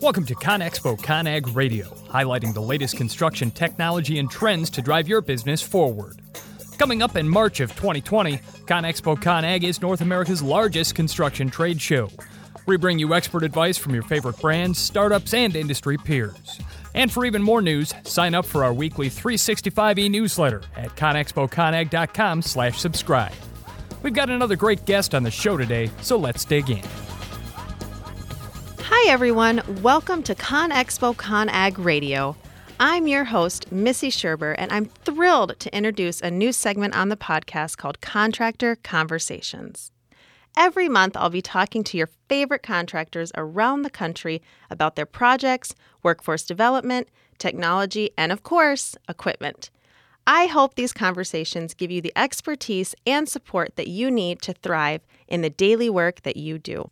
Welcome to ConExpo ConAg Radio, highlighting the latest construction technology and trends to drive your business forward. Coming up in March of 2020, ConExpo ConAg is North America's largest construction trade show. We bring you expert advice from your favorite brands, startups, and industry peers. And for even more news, sign up for our weekly 365e newsletter at conexpoconag.com slash subscribe. We've got another great guest on the show today, so let's dig in. Hi, everyone. Welcome to ConExpo ConAg Radio. I'm your host, Missy Sherber, and I'm thrilled to introduce a new segment on the podcast called Contractor Conversations. Every month, I'll be talking to your favorite contractors around the country about their projects, workforce development, technology, and of course, equipment. I hope these conversations give you the expertise and support that you need to thrive in the daily work that you do.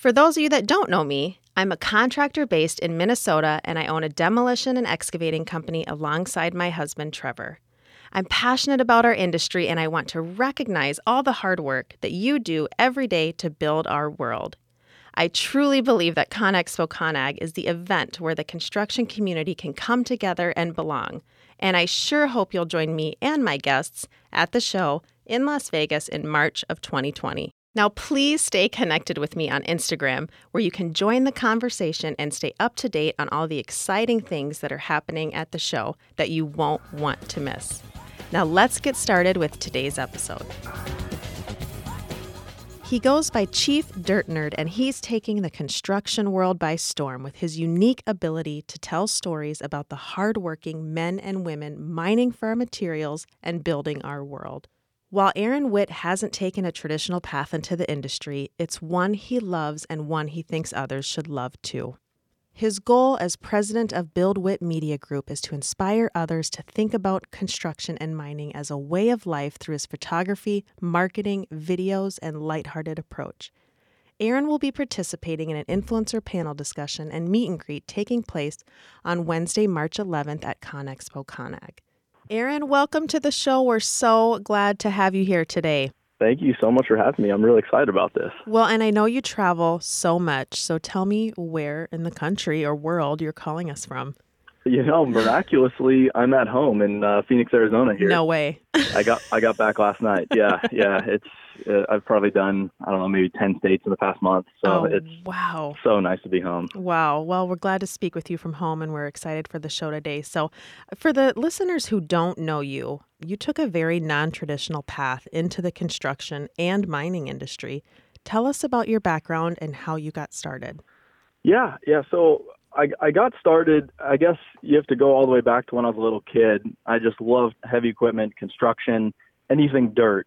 For those of you that don't know me, I'm a contractor based in Minnesota and I own a demolition and excavating company alongside my husband, Trevor. I'm passionate about our industry and I want to recognize all the hard work that you do every day to build our world. I truly believe that ConExpo ConAg is the event where the construction community can come together and belong. And I sure hope you'll join me and my guests at the show in Las Vegas in March of 2020. Now, please stay connected with me on Instagram, where you can join the conversation and stay up to date on all the exciting things that are happening at the show that you won't want to miss. Now, let's get started with today's episode. He goes by Chief Dirt Nerd, and he's taking the construction world by storm with his unique ability to tell stories about the hardworking men and women mining for our materials and building our world. While Aaron Witt hasn't taken a traditional path into the industry, it's one he loves and one he thinks others should love too. His goal as president of Build Witt Media Group is to inspire others to think about construction and mining as a way of life through his photography, marketing, videos, and lighthearted approach. Aaron will be participating in an influencer panel discussion and meet and greet taking place on Wednesday, March 11th at ConExpo ConAg. Aaron, welcome to the show. We're so glad to have you here today. Thank you so much for having me. I'm really excited about this. Well, and I know you travel so much. So tell me where in the country or world you're calling us from. You know, miraculously, I'm at home in uh, Phoenix, Arizona. Here. No way. I got I got back last night. Yeah, yeah. It's uh, I've probably done I don't know maybe ten states in the past month. So oh, it's wow. so nice to be home. Wow. Well, we're glad to speak with you from home, and we're excited for the show today. So, for the listeners who don't know you, you took a very non-traditional path into the construction and mining industry. Tell us about your background and how you got started. Yeah, yeah. So I, I got started. I guess you have to go all the way back to when I was a little kid. I just loved heavy equipment, construction, anything dirt.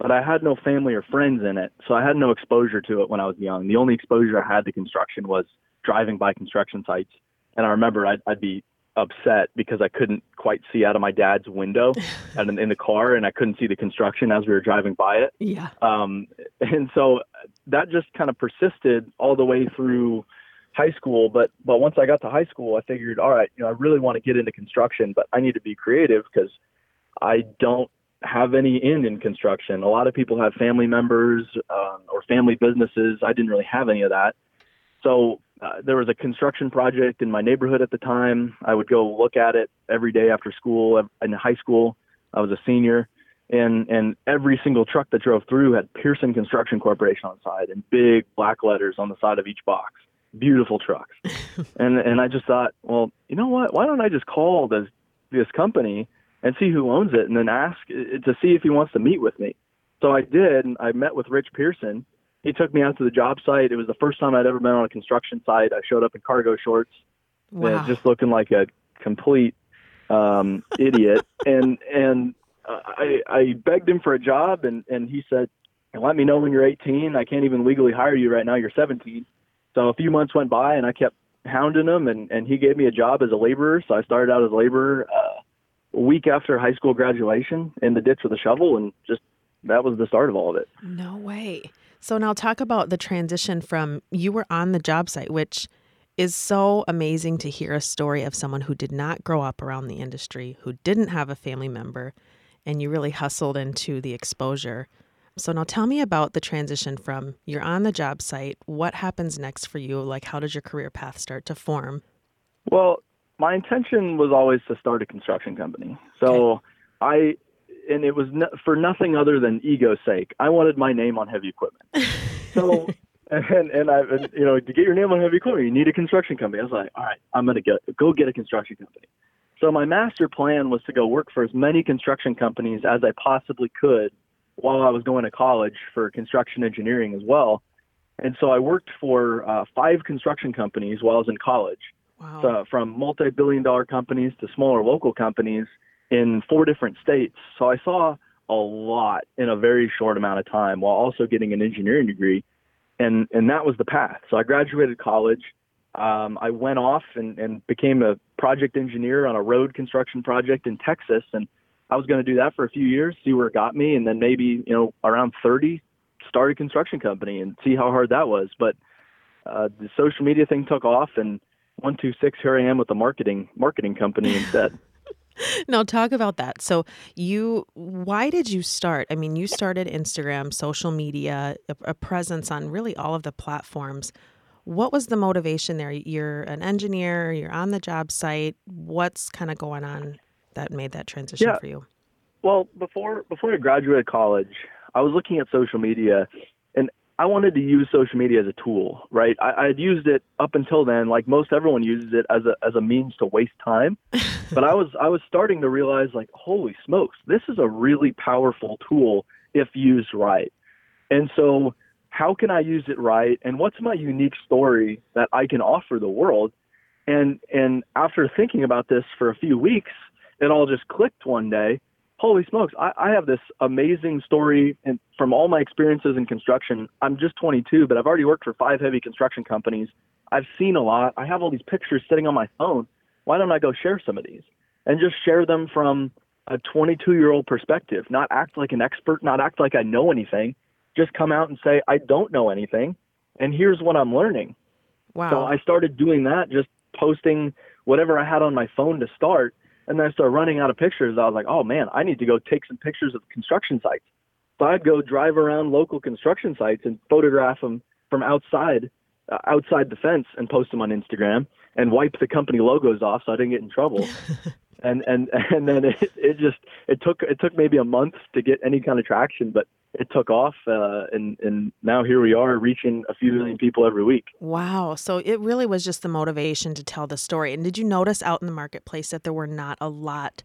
But I had no family or friends in it, so I had no exposure to it when I was young. The only exposure I had to construction was driving by construction sites. And I remember I'd, I'd be upset because I couldn't quite see out of my dad's window and in the car, and I couldn't see the construction as we were driving by it. Yeah. Um, and so that just kind of persisted all the way through high school but but once i got to high school i figured all right you know i really want to get into construction but i need to be creative because i don't have any in in construction. A lot of people have family members um, or family businesses. I didn't really have any of that. So uh, there was a construction project in my neighborhood at the time. I would go look at it every day after school in high school. I was a senior. And and every single truck that drove through had pearson construction corporation on the side and big black letters on the side of each box. Beautiful trucks. and and I just thought, well, you know what? Why don't I just call this this company and see who owns it, and then ask uh, to see if he wants to meet with me. So I did. And I met with Rich Pearson. He took me out to the job site. It was the first time I'd ever been on a construction site. I showed up in cargo shorts, wow. just looking like a complete um, idiot. and and uh, I I begged him for a job, and and he said, "Let me know when you're 18. I can't even legally hire you right now. You're 17." So a few months went by, and I kept hounding him, and and he gave me a job as a laborer. So I started out as a laborer uh, a week after high school graduation in the ditch with a shovel, and just that was the start of all of it. No way. So now talk about the transition from you were on the job site, which is so amazing to hear a story of someone who did not grow up around the industry, who didn't have a family member, and you really hustled into the exposure. So now tell me about the transition from you're on the job site. What happens next for you? Like, how does your career path start to form? Well, my intention was always to start a construction company. So. I, and it was no, for nothing other than ego's sake. I wanted my name on heavy equipment. So, and and I, and, you know, to get your name on heavy equipment, you need a construction company. I was like, all right, I'm gonna get go get a construction company. So my master plan was to go work for as many construction companies as I possibly could while I was going to college for construction engineering as well. And so I worked for uh, five construction companies while I was in college. Wow. So from multi-billion dollar companies to smaller local companies in four different states. So I saw a lot in a very short amount of time while also getting an engineering degree. And, and that was the path. So I graduated college. Um, I went off and, and became a project engineer on a road construction project in Texas. And I was going to do that for a few years, see where it got me. And then maybe, you know, around 30, start a construction company and see how hard that was. But uh, the social media thing took off and one two six here i am with a marketing marketing company instead. Now talk about that. So you why did you start? I mean you started instagram social media a, a, presence on really all of the platforms. What was the motivation there? You're an engineer you're on the job site. What's kind of going on that made that transition yeah. for you? Well before before i graduated college i was looking at social media I wanted to use social media as a tool, right? I, I'd used it up until then, like most everyone uses it as a as a means to waste time. but I was I was starting to realize, like, holy smokes, this is a really powerful tool if used right. And so, how can I use it right? And what's my unique story that I can offer the world? And and after thinking about this for a few weeks, it all just clicked one day holy smokes, I, I have this amazing story and from all my experiences in construction. I'm just 22, but I've already worked for five heavy construction companies. I've seen a lot. I have all these pictures sitting on my phone. Why don't I go share some of these and just share them from a 22 year old perspective? Not act like an expert, not act like I know anything. Just come out and say, I don't know anything. And here's what I'm learning. Wow. So I started doing that, just posting whatever I had on my phone to start and then I started running out of pictures. I was like, oh man, I need to go take some pictures of construction sites. So I'd go drive around local construction sites and photograph them from outside, uh, outside the fence, and post them on Instagram and wipe the company logos off so I didn't get in trouble. and and and then it, it just it took it took maybe a month to get any kind of traction, but it took off, uh, and and now here we are, reaching a few million people every week. Wow! So it really was just the motivation to tell the story. And did you notice out in the marketplace that there were not a lot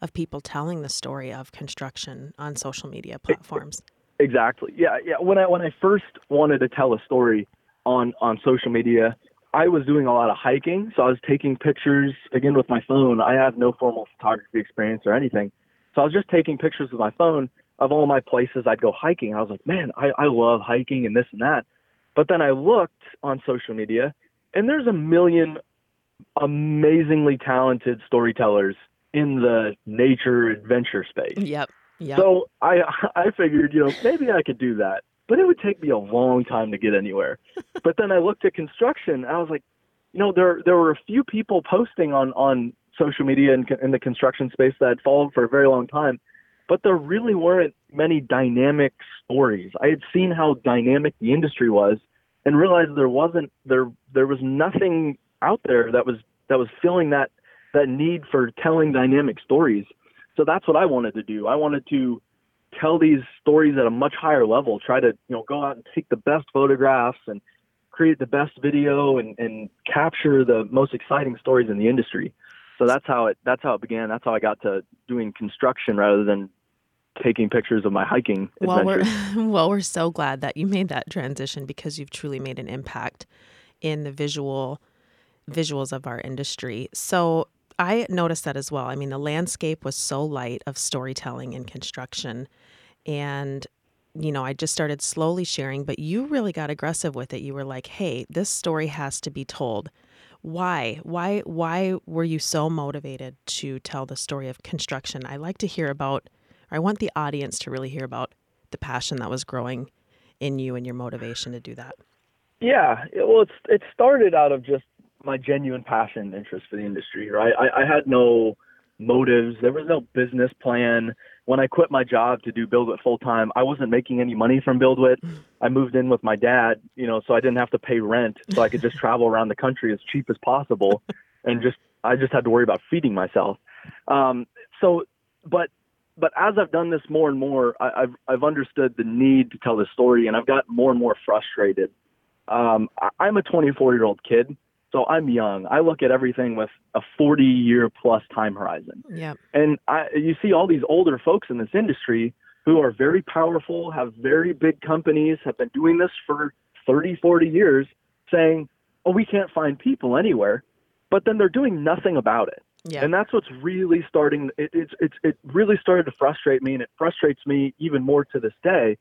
of people telling the story of construction on social media platforms? Exactly. Yeah, yeah. When I when I first wanted to tell a story on on social media, I was doing a lot of hiking, so I was taking pictures again with my phone. I have no formal photography experience or anything, so I was just taking pictures with my phone of all my places I'd go hiking. I was like, man, I, I love hiking and this and that. But then I looked on social media, and there's a million amazingly talented storytellers in the nature adventure space. Yep. Yep. So I I figured, you know, maybe I could do that, but it would take me a long time to get anywhere. but then I looked at construction. I was like, you know, there there were a few people posting on on social media in, in the construction space that I'd followed for a very long time, but there really weren't many dynamic stories. I had seen how dynamic the industry was and realized there wasn't there there was nothing out there that was that was filling that that need for telling dynamic stories. So that's what I wanted to do. I wanted to tell these stories at a much higher level, try to, you know, go out and take the best photographs and create the best video and, and capture the most exciting stories in the industry. So that's how it that's how it began. That's how I got to doing construction rather than taking pictures of my hiking well, We're, well, we're so glad that you made that transition because you've truly made an impact in the visual visuals of our industry. So I noticed that as well. I mean, the landscape was so light of storytelling and construction. And, you know, I just started slowly sharing, but you really got aggressive with it. You were like, hey, this story has to be told. Why? Why why were you so motivated to tell the story of construction? I like to hear about I want the audience to really hear about the passion that was growing in you and your motivation to do that. Yeah, well, it's it started out of just my genuine passion and interest for the industry. Right, I, I had no motives. There was no business plan. when I quit my job to do BuildWitt full time, I wasn't making any money from BuildWitt. I moved in with my dad, you know, so I didn't have to pay rent, so I could just travel around the country as cheap as possible, and just I just had to worry about feeding myself. Um, so, but but as I've done this more and more, I, I've I've understood the need to tell the story, and I've got more and more frustrated. Um, I, I'm a 24 year old kid so I'm young. I look at everything with a 40 year plus time horizon. Yeah. And I, you see all these older folks in this industry who are very powerful, have very big companies, have been doing this for 30, 40 years, saying, oh, we can't find people anywhere. But then they're doing nothing about it. Yeah. And that's what's really starting. It, it's it's it really started to frustrate me, and it frustrates me even more to this day.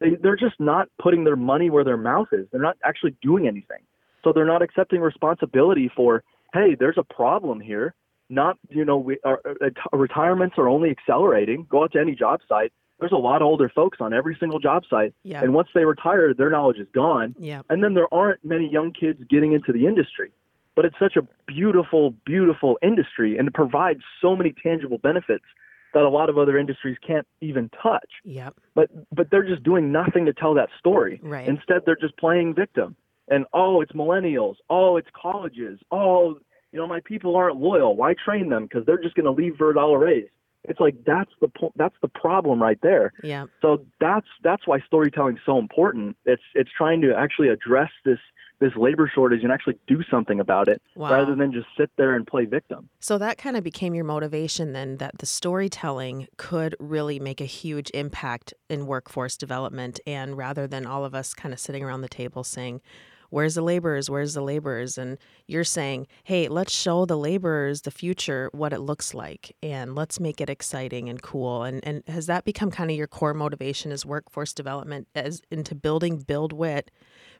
They, they're just not putting their money where their mouth is. They're not actually doing anything. So they're not accepting responsibility for, hey, there's a problem here. Not, you know, we, our, uh, uh, our retirements are only accelerating. Go out to any job site. There's a lot of older folks on every single job site. Yeah. And once they retire, their knowledge is gone. Yeah. And then there aren't many young kids getting into the industry. But it's such a beautiful, beautiful industry, and it provides so many tangible benefits that a lot of other industries can't even touch. Yep. But but they're just doing nothing to tell that story. Right. Instead, they're just playing victim and oh, it's millennials, oh, it's colleges, oh, you know, my people aren't loyal. Why train them? Because they're just going to leave for a dollar raise. It's like that's the po- that's the problem right there. Yeah. So that's that's why storytelling is so important. It's it's trying to actually address this this labor shortage and actually do something about it Wow. rather than just sit there and play victim. So that kind of became your motivation then that the storytelling could really make a huge impact in workforce development. And rather than all of us kind of sitting around the table saying, Where's the laborers? Where's the laborers? And you're saying, hey, let's show the laborers the future, what it looks like, and let's make it exciting and cool. And and has that become kind of your core motivation as workforce development as into building BuildWitt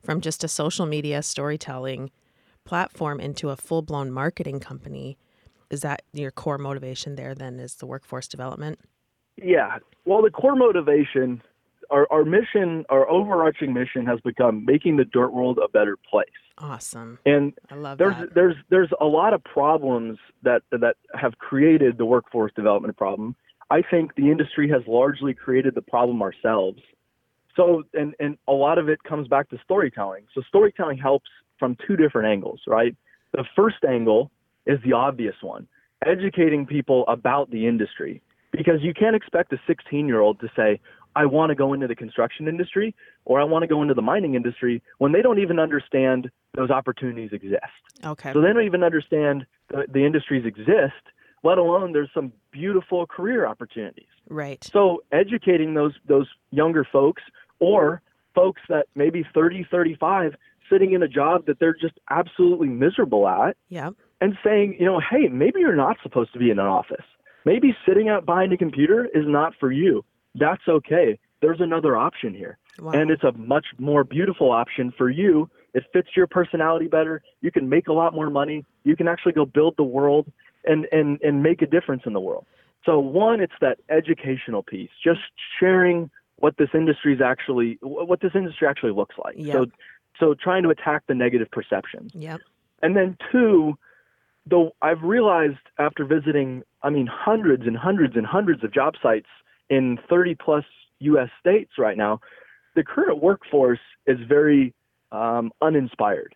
from just a social media storytelling platform into a full blown marketing company? Is that your core motivation there then is the workforce development? Yeah. Well, the core motivation, our, our mission, our overarching mission has become making the dirt world a better place. Awesome. And I love there's that. there's there's a lot of problems that that have created the workforce development problem. I think the industry has largely created the problem ourselves. So and and a lot of it comes back to storytelling. So storytelling helps from two different angles, right? The first angle is the obvious one, educating people about the industry because you can't expect a 16-year-old to say I want to go into the construction industry or I want to go into the mining industry when they don't even understand those opportunities exist. Okay. So they don't even understand the, the industries exist, let alone there's some beautiful career opportunities. right. So educating those those younger folks or folks that maybe 30, 35 sitting in a job that they're just absolutely miserable at Yeah. and saying, you know, hey, maybe you're not supposed to be in an office. Maybe sitting out behind a computer is not for you. That's okay. There's another option here. Wow. And it's a much more beautiful option for you. It fits your personality better. You can make a lot more money. You can actually go build the world and, and, and make a difference in the world. So one, it's that educational piece, just sharing what this industry is actually, what this industry actually looks like. Yep. So, so trying to attack the negative perceptions. Yep. And then two, though I've realized after visiting, I mean, hundreds and hundreds and hundreds of job sites in 30 plus U.S. states right now, the current workforce is very um, uninspired.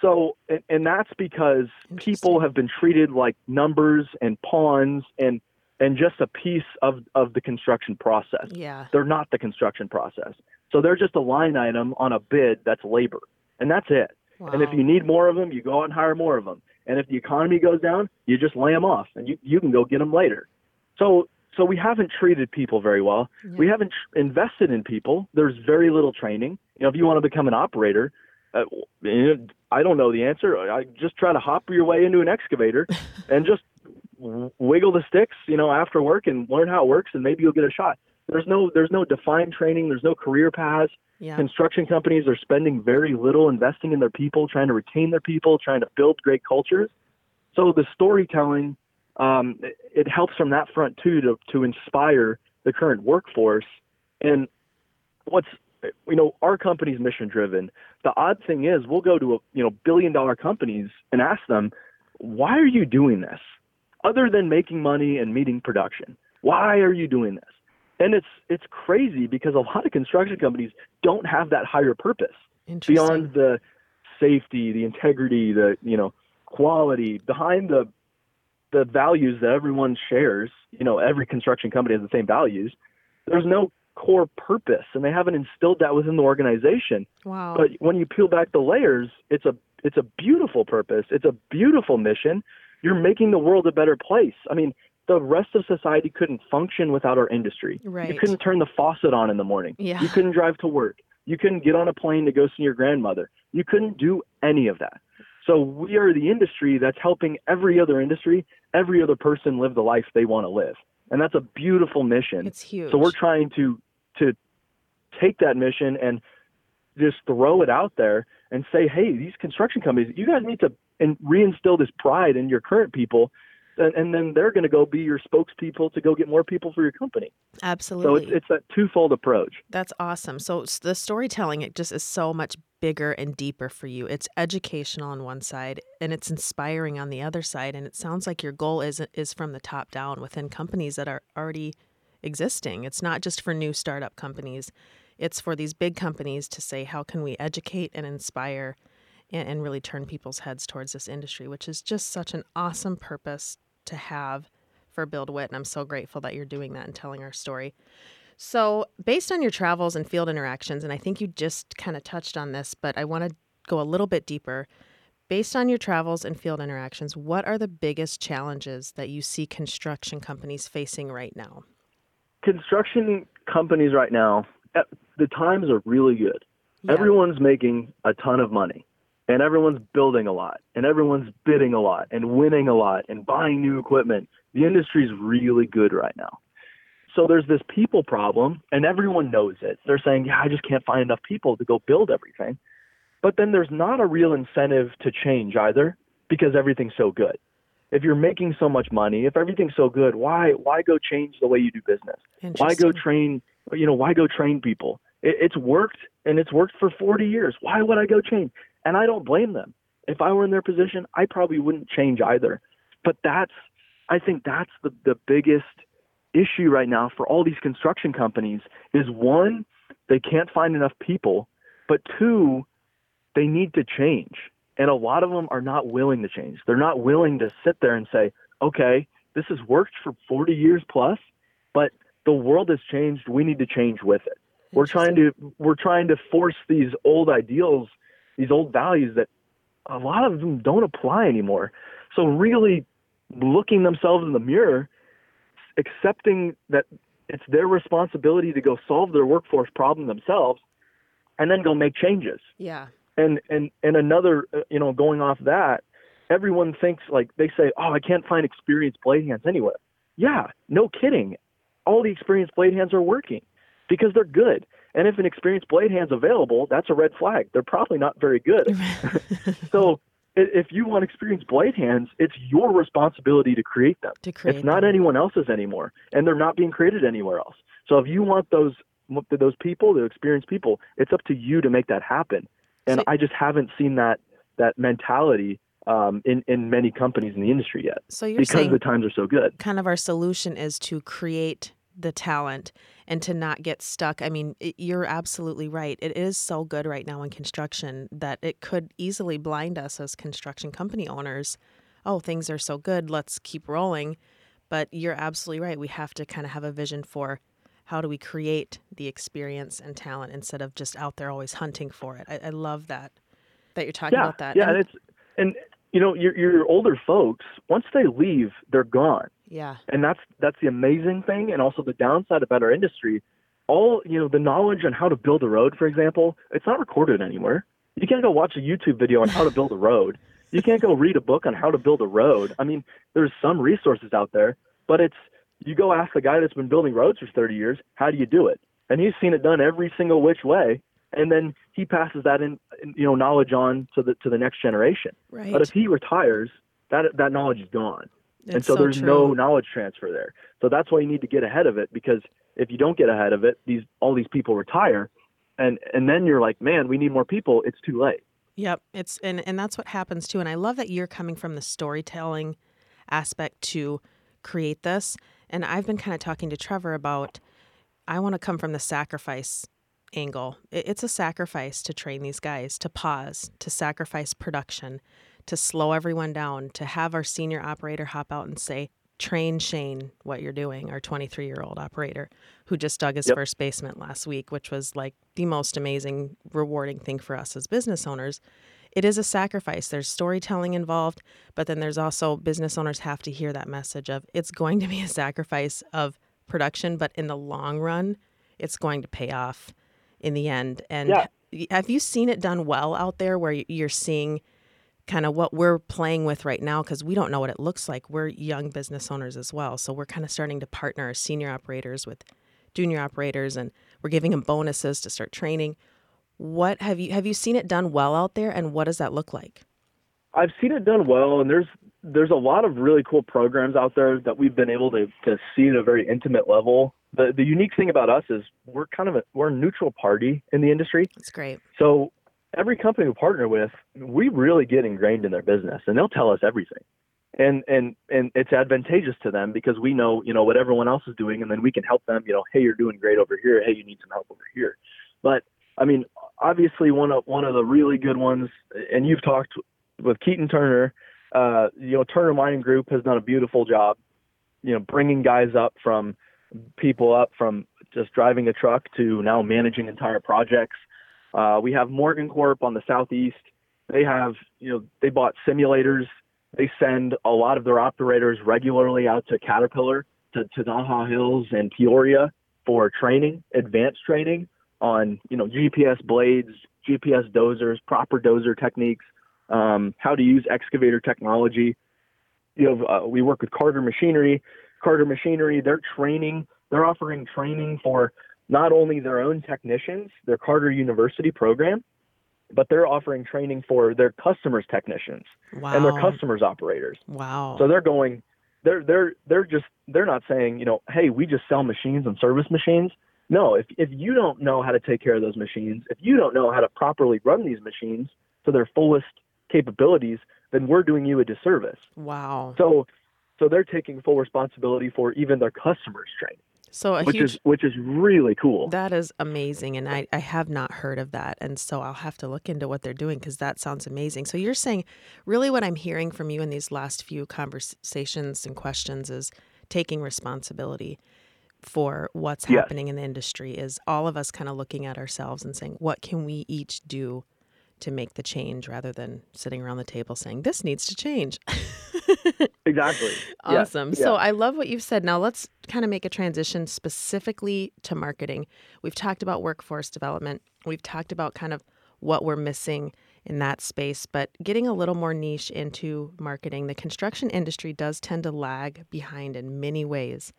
So, and, and that's because people have been treated like numbers and pawns and and just a piece of, of the construction process. Yeah. They're not the construction process. So they're just a line item on a bid that's labor. And that's it. And if you need more of them, you go out and hire more of them. And if the economy goes down, you just lay them off and you, you can go get them later. So, so we haven't treated people very well. We haven't tr- invested in people. There's very little training. You know, if you want to become an operator, uh, I don't know the answer. I just try to hop your way into an excavator and just w- wiggle the sticks, you know, after work and learn how it works, and maybe you'll get a shot. There's no there's no defined training. There's no career paths. Yeah. Construction companies are spending very little investing in their people, trying to retain their people, trying to build great cultures. So the storytelling, um, it, it helps from that front too to to inspire the current workforce. And what's you know our company's mission driven. The odd thing is we'll go to a, you know billion dollar companies and ask them, why are you doing this? Other than making money and meeting production, Why are you doing this? And it's it's crazy because a lot of construction companies don't have that higher purpose beyond the safety, the integrity, the you know quality behind the the values that everyone shares. You know, every construction company has the same values. There's no core purpose, and they haven't instilled that within the organization. Wow! But when you peel back the layers, it's a it's a beautiful purpose. It's a beautiful mission. You're making the world a better place. I mean, the rest of society couldn't function without our industry. Right. You couldn't turn the faucet on in the morning. Yeah. You couldn't drive to work. You couldn't get on a plane to go see your grandmother. You couldn't do any of that. So we are the industry that's helping every other industry, every other person live the life they want to live. And that's a beautiful mission. It's huge. So we're trying to to take that mission and just throw it out there and say, hey, these construction companies, you guys need to and reinstill this pride in your current people, and, and then they're going to go be your spokespeople to go get more people for your company. So Absolutely. it's, it's that twofold approach. That's awesome. So the storytelling it just is so much bigger and deeper for you. It's educational on one side and it's inspiring on the other side and it sounds like your goal is is from the top down within companies that are already existing. It's not just for new startup companies. It's for these big companies to say how can we educate and inspire and really turn people's heads towards this industry, which is just such an awesome purpose to have for BuildWitt. And I'm so grateful that you're doing that and telling our story. So, based on your travels and field interactions, and I think you just kind of touched on this, but I want to go a little bit deeper. Based on your travels and field interactions, what are the biggest challenges that you see construction companies facing right now? Construction companies right now, eh, the times are really good. Yeah. Everyone's making a ton of money and everyone's building a lot and everyone's bidding a lot and winning a lot and buying new equipment. The industry's really good right now. So there's this people problem and everyone knows it. They're saying, yeah, I just can't find enough people to go build everything. But then there's not a real incentive to change either because everything's so good. If you're making so much money, if everything's so good, why why go change the way you do business? Why go train, you know, why go train people? It, it's worked and it's worked for 40 years. Why would I go change? And I don't blame them. If I were in their position, I probably wouldn't change either. But that's, I think that's the, the biggest issue right now for all these construction companies is one, they can't find enough people, but two, they need to change. And a lot of them are not willing to change. They're not willing to sit there and say, okay, this has worked for 40 years plus, but the world has changed. We need to change with it. We're trying to we're trying to force these old ideals, these old values that a lot of them don't apply anymore. So really looking themselves in the mirror, accepting that it's their responsibility to go solve their workforce problem themselves and then go make changes Yeah. and and and another uh, you know going off that everyone thinks like they say oh i can't find experienced blade hands anywhere yeah no kidding all the experienced blade hands are working because they're good and if an experienced blade hand's available that's a red flag. They're probably not very good. So if you want experienced blade hands it's your responsibility to create them. To create it's not them. anyone else's anymore and they're not being created anywhere else. So if you want those those people the experienced people it's up to you to make that happen. And So- i just haven't seen that that mentality um, in in many companies in the industry yet So you're because the times are so good. kind of our solution is to create the talent and to not get stuck. I mean, it, you're absolutely right. It is so good right now in construction that it could easily blind us as construction company owners. Oh, things are so good. Let's keep rolling. But you're absolutely right. We have to kind of have a vision for how do we create the experience and talent instead of just out there always hunting for it. I, I love that that you're talking yeah about that. yeah And- and it's and you know your your older folks once they leave they're gone yeah. and that's that's the amazing thing and also the downside about our industry. All you know the knowledge on how to build a road for example it's not recorded anywhere. You can't go watch a youtube video on how to build a road. You can't go read a book on how to build a road. I mean there's some resources out there but it's you go ask the guy that's been building roads for 30 years how do you do it? And he's seen it done every single which way and then he passes that in you know knowledge on to the to the next generation. Right. but if he retires that that knowledge is gone and It's so, there's true. no knowledge transfer there. So that's why you need to get ahead of it because if you don't get ahead of it, these all these people retire, and and then you're like, man, we need more people. It's too late. Yep, it's and and that's what happens too. And I love that you're coming from the storytelling aspect to create this. And I've been kind of talking to Trevor about I want to come from the sacrifice angle. It's a sacrifice to train these guys, to pause, to sacrifice production, to slow everyone down, to have our senior operator hop out and say, train Shane what you're doing, our 23 year old operator who just dug his yep. first basement last week, which was like the most amazing, rewarding thing for us as business owners. It is a sacrifice. There's storytelling involved, but then there's also business owners have to hear that message of it's going to be a sacrifice of production, but in the long run, it's going to pay off in the end. And yeah. have you seen it done well out there where you're seeing kind of what we're playing with right now because we don't know what it looks like. We're young business owners as well. So we're kind of starting to partner senior operators with junior operators and we're giving them bonuses to start training. What have you have you seen it done well out there and what does that look like? I've seen it done well and there's there's a lot of really cool programs out there that we've been able to to see at a very intimate level. The the unique thing about us is we're kind of a we're a neutral party in the industry. That's great. So every company we partner with, we really get ingrained in their business, and they'll tell us everything. And and and it's advantageous to them because we know you know what everyone else is doing, and then we can help them. You know, hey, you're doing great over here. Hey, you need some help over here. But I mean, obviously one of one of the really good ones, and you've talked with Keaton Turner. Uh, you know, Turner Mining Group has done a beautiful job. You know, bringing guys up from people up from just driving a truck to now managing entire projects uh, we have Morgan Corp on the southeast. They have, you know, they bought simulators. They send a lot of their operators regularly out to Caterpillar, to, Tinaja Hills and Peoria for training, advanced training on, you know, GPS blades, GPS dozers, proper dozer techniques, um, how to use excavator technology. You know, uh, we work with Carter Machinery. Carter Machinery, they're training, they're offering training for not only their own technicians, their Carter University program, but they're offering training for their customers' technicians wow. and their customers' operators. Wow. So they're going they're they're they're just they're not saying, you know, hey, we just sell machines and service machines. No, if if you don't know how to take care of those machines, if you don't know how to properly run these machines to their fullest capabilities, then we're doing you a disservice. Wow. So so they're taking full responsibility for even their customers' training. So which huge, is which is really cool. That is amazing, and I I have not heard of that, and so I'll have to look into what they're doing because that sounds amazing. So you're saying, really, what I'm hearing from you in these last few conversations and questions is taking responsibility for what's yes. happening in the industry. Is all of us kind of looking at ourselves and saying, what can we each do to make the change, rather than sitting around the table saying this needs to change. exactly. Awesome. Yeah. So I love what you've said. Now let's kind of make a transition specifically to marketing. We've talked about workforce development. We've talked about kind of what we're missing in that space, but getting a little more niche into marketing. The construction industry does tend to lag behind in many ways,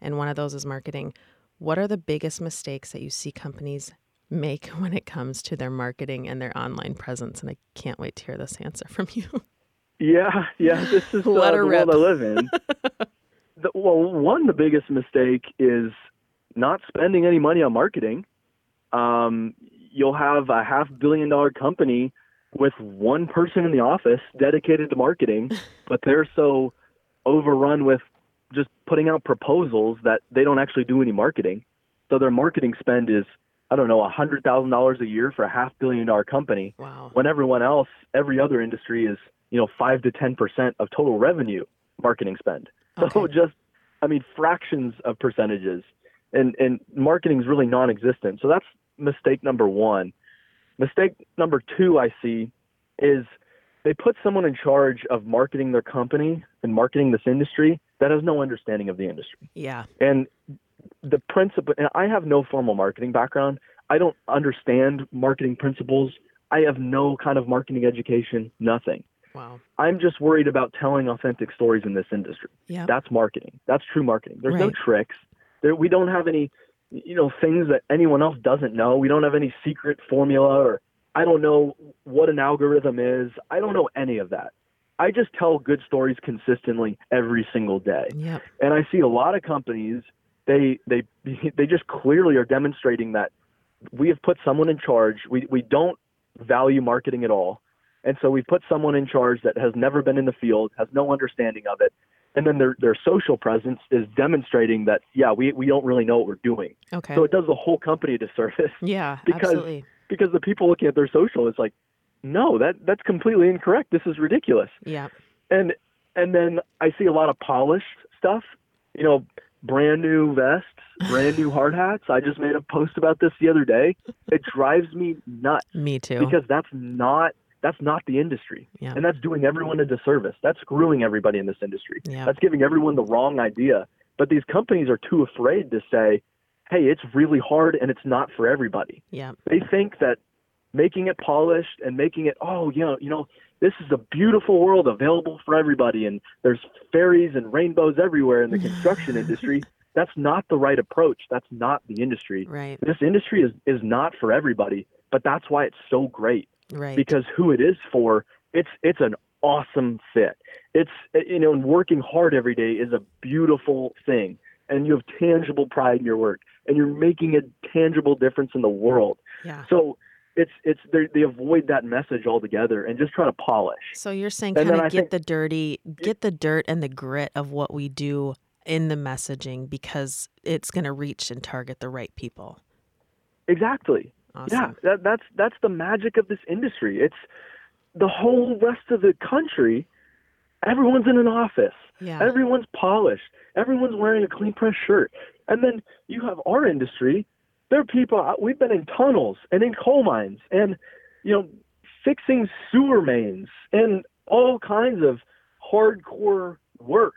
and one of those is marketing. What are the biggest mistakes that you see companies make when it comes to their marketing and their online presence? And I can't wait to hear this answer from you. Yeah, yeah, this is uh, the rip. world I live in. the, well, one, the biggest mistake is not spending any money on marketing. Um, you'll have a half billion dollar company with one person in the office dedicated to marketing, but they're so overrun with just putting out proposals that they don't actually do any marketing. So their marketing spend is, I don't know, a hundred thousand dollars a year for a half billion dollar company. Wow. When everyone else, every other industry is you know, five to 10% of total revenue marketing spend. Okay. So just, I mean, fractions of percentages and, and marketing is really non-existent. So that's mistake number one. Mistake number two I see is they put someone in charge of marketing their company and marketing this industry that has no understanding of the industry. Yeah. And the principle, and I have no formal marketing background. I don't understand marketing principles. I have no kind of marketing education, nothing. Wow. I'm just worried about telling authentic stories in this industry. Yeah. That's marketing. That's true marketing. There's right. no tricks. There, we don't have any, you know, things that anyone else doesn't know. We don't have any secret formula or I don't know what an algorithm is. I don't know any of that. I just tell good stories consistently every single day. Yep. And I see a lot of companies they they they just clearly are demonstrating that we have put someone in charge. We we don't value marketing at all. And so we put someone in charge that has never been in the field, has no understanding of it. and then their their social presence is demonstrating that yeah we we don't really know what we're doing. Okay. So it does the whole company a disservice yeah, because- absolutely. because the people looking at their social is like, no, that that's completely incorrect. This is ridiculous. Yeah. And and then I see a lot of polished stuff. You know, brand new vests, brand new hard hats. I just made a post about this the other day. It drives me nuts Me too. because that's not that's not the industry. Yeah. And that's doing everyone a disservice. That's screwing everybody in this industry. Yeah. That's giving everyone the wrong idea. But these companies are too afraid to say, "Hey, it's really hard and it's not for everybody." yeah. They think that making it polished and making it, oh, you know, you know, this is a beautiful world available for everybody, and there's fairies and rainbows everywhere in the construction industry. That's not the right approach. That's not the industry. Right. This industry is is not for everybody, but that's why it's so great Right. because who it is for, it's it's an awesome fit. It's you know, and working hard every day is a beautiful thing, and you have tangible pride in your work, and you're making a tangible difference in the world. yeah. So it's it's they they avoid that message altogether and just try to polish. So you're saying kind of get think- the dirty, get the dirt and the grit of what we do in the messaging because it's going to reach and target the right people. Exactly. Awesome. Yeah, that, that's that's the magic of this industry. It's the whole rest of the country. Everyone's in an office. Yeah. Everyone's polished. Everyone's wearing a clean press shirt. And then you have our industry. There are people. uh, We've been in tunnels and in coal mines and you know fixing sewer mains and all kinds of hardcore work.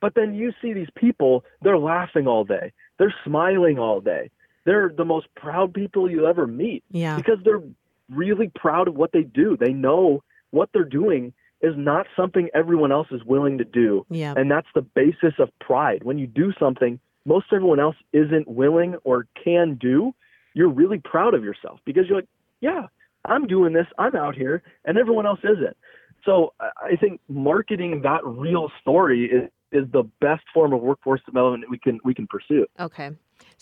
But then you see these people. They're laughing all day. They're smiling all day. They're the most proud people you ever meet yeah. because they're really proud of what they do. They know what they're doing is not something everyone else is willing to do. Yeah. And that's the basis of pride. When you do something most everyone else isn't willing or can do, you're really proud of yourself because you're like, yeah, I'm doing this. I'm out here and everyone else isn't. So I- think marketing that real story is, is the best form of workforce development we can we can pursue. Okay.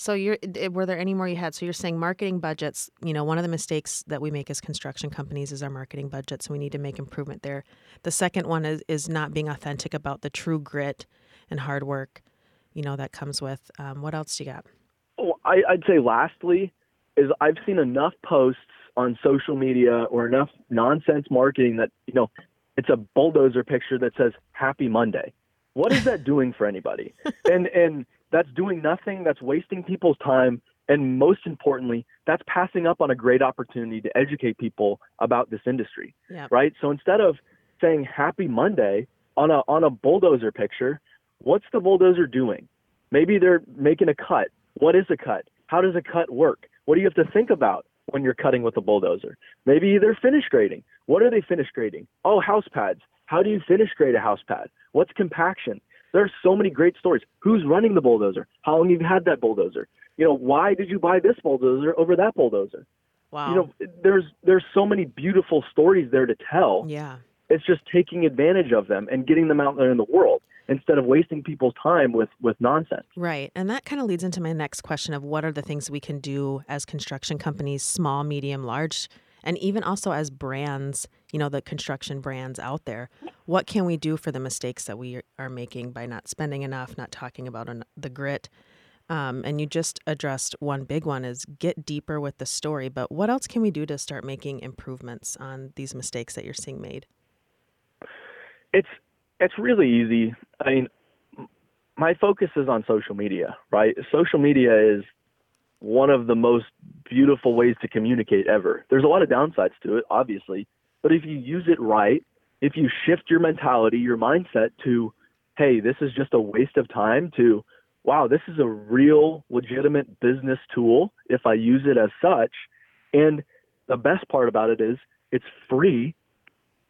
So you're were there any more you had? So you're saying marketing budgets, you know, one of the mistakes that we make as construction companies is our marketing budgets and we need to make improvement there. The second one is is not being authentic about the true grit and hard work, you know, that comes with um, what else do you got? Oh, I, I'd say lastly is I've seen enough posts on social media or enough nonsense marketing that you know it's a bulldozer picture that says Happy Monday. What is that doing for anybody? And and that's doing nothing. That's wasting people's time. And most importantly, that's passing up on a great opportunity to educate people about this industry Yeah. right? So instead of saying Happy Monday on a on a bulldozer picture, what's the bulldozer doing? Maybe they're making a cut. What is a cut? How does a cut work? What do you have to think about when you're cutting with a bulldozer? Maybe they're finish grading. What are they finish grading? Oh, house pads. How do you finish grade a house pad? What's compaction? There are so many great stories. Who's running the bulldozer? How long have you had that bulldozer? You know, why did you buy this bulldozer over that bulldozer? Wow. You know, there's there's so many beautiful stories there to tell. yeah. It's just taking advantage of them and getting them out there in the world instead of wasting people's time with with nonsense. Right. And that kind of leads into my next question of what are the things we can do as construction companies, small, medium, large, and even also as brands, you know, the construction brands out there. What can we do for the mistakes that we are making by not spending enough, not talking about the grit? Um, and you just addressed one big one is get deeper with the story. But what else can we do to start making improvements on these mistakes that you're seeing made? It's it's really easy. I mean, my focus is on social media, right? Social media is one of the most beautiful ways to communicate ever. There's a lot of downsides to it, obviously, but if you use it right, if you shift your mentality, your mindset to, hey, this is just a waste of time, to, wow, this is a real, legitimate business tool if I use it as such. And the best part about it is it's free.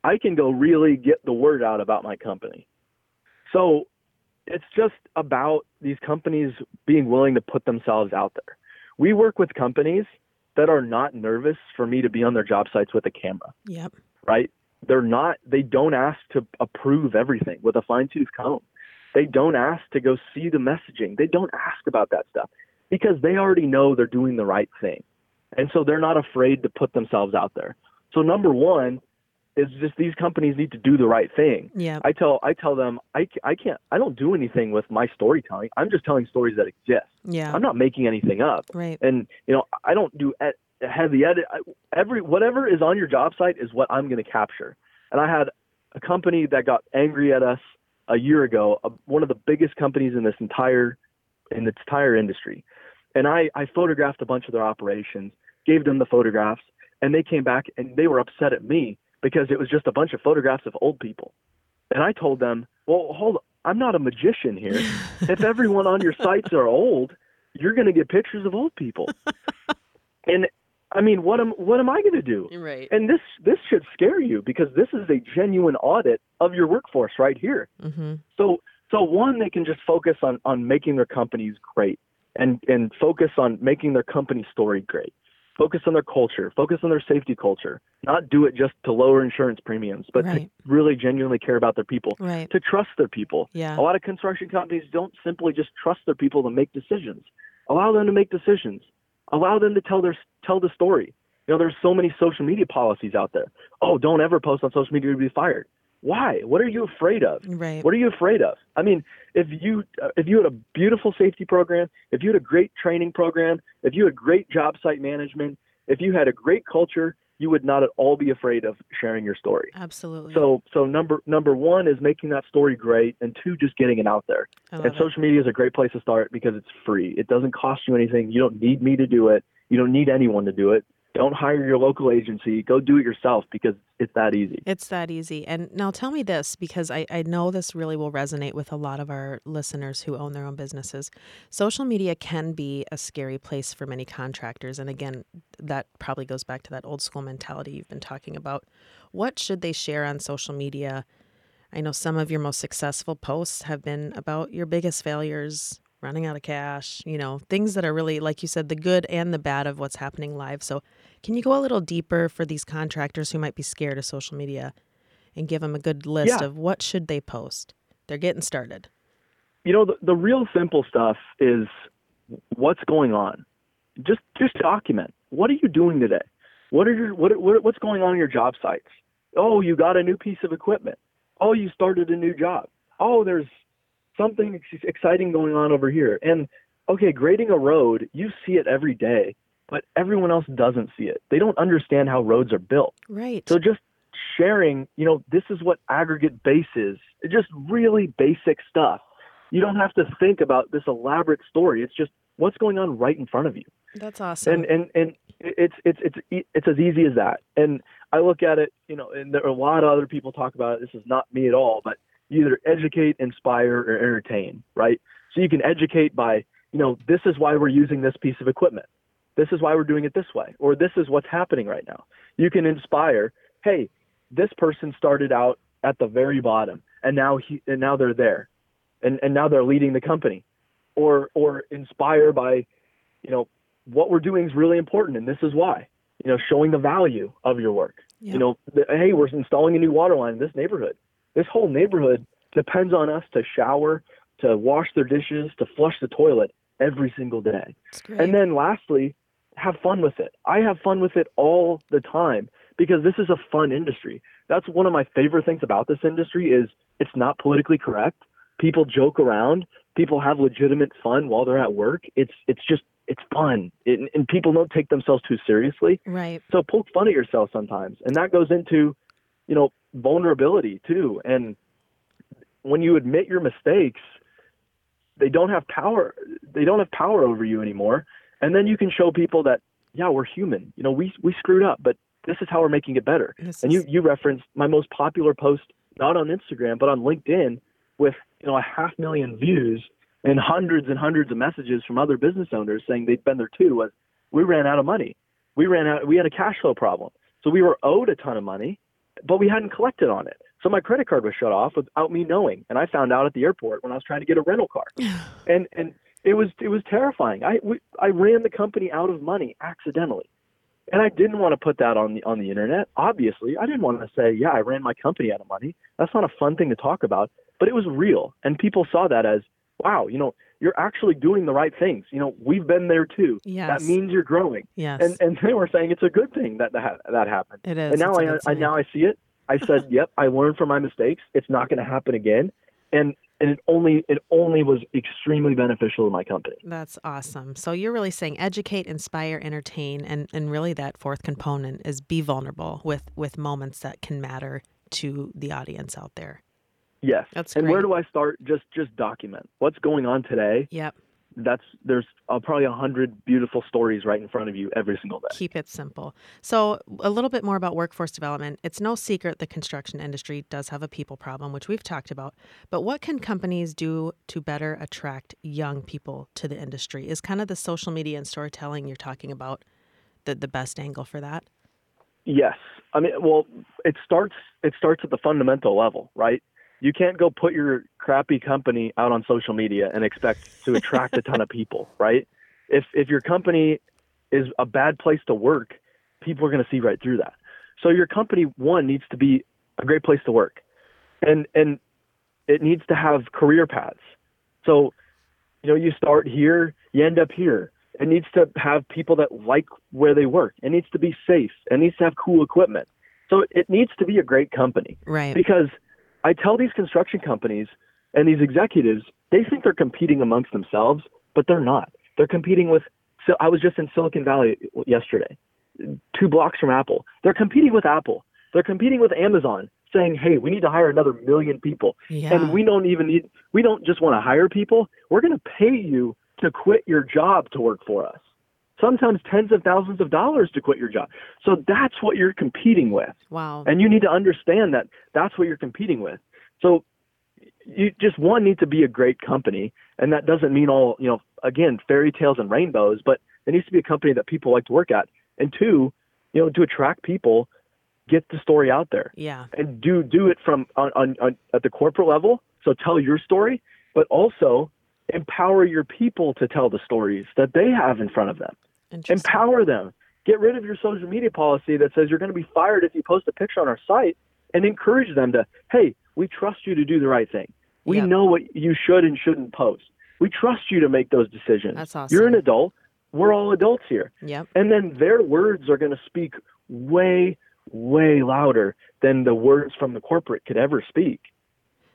I can go really get the word out about my company. So it's just about these companies being willing to put themselves out there. We work with companies that are not nervous for me to be on their job sites with a camera, Yep. right? They're not, they don't ask to approve everything with a fine tooth comb. They don't ask to go see the messaging. They don't ask about that stuff because they already know they're doing the right thing. And so they're not afraid to put themselves out there. So, number one, is just these companies need to do the right thing. Yeah. I tell I tell them I, I can't I don't do anything with my storytelling. I'm just telling stories that exist. Yeah. I'm not making anything up. Right. And you know I don't do ed- heavy edit. I, every whatever is on your job site is what I'm going to capture. And I had a company that got angry at us a year ago, uh, one of the biggest companies in this entire in its entire industry. And I, I photographed a bunch of their operations, gave them the photographs, and they came back and they were upset at me because it was just a bunch of photographs of old people. And I told them, well, hold on. I'm not a magician here. if everyone on your sites are old, you're going to get pictures of old people. and I mean, what am what am I going to do? Right. And this this should scare you because this is a genuine audit of your workforce right here. Mm-hmm. So so one, they can just focus on on making their companies great and and focus on making their company story great. Focus on their culture. Focus on their safety culture. Not do it just to lower insurance premiums, but Right. to really genuinely care about their people. Right. To trust their people. Yeah. A lot of construction companies don't simply just trust their people to make decisions. Allow them to make decisions. Allow them to tell their tell the story. You know, there's so many social media policies out there. Oh, don't ever post on social media to be fired. Why? What are you afraid of? Right. What are you afraid of? I mean, if you if you had a beautiful safety program, if you had a great training program, if you had great job site management, if you had a great culture, you would not at all be afraid of sharing your story. Absolutely. So so number number 1 is making that story great and two just getting it out there. And it. social media is a great place to start because it's free. It doesn't cost you anything. You don't need me to do it. You don't need anyone to do it. Don't hire your local agency. Go do it yourself because it's that easy. It's that easy. And now tell me this, because I, I know this really will resonate with a lot of our listeners who own their own businesses. Social media can be a scary place for many contractors. And again, that probably goes back to that old school mentality you've been talking about. What should they share on social media? I know some of your most successful posts have been about your biggest failures, running out of cash, you know, things that are really, like you said, the good and the bad of what's happening live. So, can you go a little deeper for these contractors who might be scared of social media and give them a good list Yeah. of what should they post? They're getting started. you know the, the real simple stuff is what's going on just just document what are you doing today what are your what, what what's going on in your job sites oh you got a new piece of equipment oh you started a new job oh there's something exciting going on over here and okay grading a road you see it every day but everyone else doesn't see it they don't understand how roads are built Right. so just sharing, you know, this is what aggregate base is. It's just really basic stuff. You don't have to think about this elaborate story. It's just what's going on right in front of you. That's awesome. And and and it's it's it's it's as easy as that. And I look at it, you know, and there are a lot of other people talk about it. This is not me at all, but you either educate, inspire, or entertain, right? So you can educate by, you know, this is why we're using this piece of equipment. This is why we're doing it this way, or this is what's happening right now. You can inspire, hey, this person started out at the very bottom and now he and now they're there. And and now they're leading the company. Or or inspire by, you know, what we're doing is really important and this is why. You know, showing the value of your work. Yeah. You know, the, hey, we're installing a new water line in this neighborhood. This whole neighborhood depends on us to shower, to wash their dishes, to flush the toilet every single day. And then lastly, have fun with it. I have fun with it all the time because this is a fun industry. That's one of my favorite things about this industry is it's not politically correct. People joke around. People have legitimate fun while they're at work. It's it's just it's fun, it, and people don't take themselves too seriously. right. So poke fun at yourself sometimes, and that goes into, you know, vulnerability too. And when you admit your mistakes, they don't have power. They don't have power over you anymore. And then you can show people that, yeah, we're human. You know, we we screwed up, but this is how we're making it better. This And you you referenced my most popular post, not on Instagram, but on LinkedIn, with you know a half million views and hundreds and hundreds of messages from other business owners saying they'd been there too. Was we ran out of money. We ran out. We had a cash flow problem, so we were owed a ton of money, but we hadn't collected on it. So my credit card was shut off without me knowing, and I found out at the airport when I was trying to get a rental car, and and it was it was terrifying. I we, I ran the company out of money accidentally, and I didn't want to put that on the on the internet. Obviously, I didn't want to say, yeah, I ran my company out of money. That's not a fun thing to talk about, but it was real, and people saw that as, wow, you know, you're actually doing the right things. You know, we've been there too. Yes. That means you're growing, yes. and and they were saying it's a good thing that that that happened. it is. And now I, I now I see it, I said, "Yep, I learned from my mistakes. It's not going to happen again." And and it only it only was extremely beneficial to my company. That's awesome. So you're really saying educate, inspire, entertain, and and really that fourth component is be vulnerable with with moments that can matter to the audience out there. Yes. That's and great. where do I start? Just just document what's going on today. Yep. That's there's uh, probably a hundred beautiful stories right in front of you every single day. Keep it simple. So, a little bit more about workforce development. It's no secret the construction industry does have a people problem, which we've talked about. But what can companies do to better attract young people to the industry? Is kind of the social media and storytelling you're talking about the, the best angle for that? Yes. I mean, well, it starts it starts at the fundamental level, right? You can't go put your crappy company out on social media and expect to attract a ton of people, right? If if your company is a bad place to work, people are going to see right through that. So your company one needs to be a great place to work. And and it needs to have career paths. So, you know, you start here, you end up here. It needs to have people that like where they work. It needs to be safe. It needs to have cool equipment. So it needs to be a great company. Right. Because I tell these construction companies and these executives, they think they're competing amongst themselves, but they're not. They're competing with. So I was just in Silicon Valley yesterday, two blocks from Apple. They're competing with Apple. They're competing with Amazon, saying, "Hey, we need to hire another million people, Yeah. and we don't even need. We don't just want to hire people. We're going to pay you to quit your job to work for us. Sometimes tens of thousands of dollars to quit your job. So that's what you're competing with." Wow. and you need to understand that that's what you're competing with. So you just one need to be a great company, and that doesn't mean all you know. Again, fairy tales and rainbows, but it needs to be a company that people like to work at. And two, you know, to attract people, get the story out there yeah. and do do it from on, on, on at the corporate level. So tell your story, but also empower your people to tell the stories that they have in front of them. Empower them. Get rid of your social media policy that says you're going to be fired if you post a picture on our site and encourage them to, hey, we trust you to do the right thing. We Yep. know what you should and shouldn't post. We trust you to make those decisions. That's awesome. You're an adult. We're all adults here. Yep. And then their words are going to speak way, way louder than the words from the corporate could ever speak.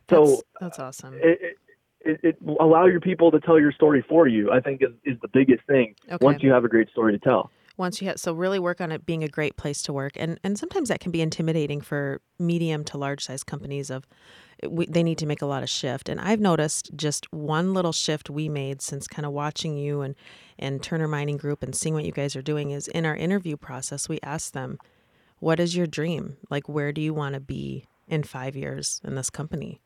So That's, that's awesome. it, it, it, allow your people to tell your story for you. I think is, is the biggest thing Okay. once you have a great story to tell. once you have so really work on it being a great place to work and and sometimes that can be intimidating for medium to large size companies of we, they need to make a lot of shift and i've noticed just one little shift we made since kind of watching you and and turner mining group and seeing what you guys are doing is in our interview process we asked them what is your dream like where do you want to be in five years in this company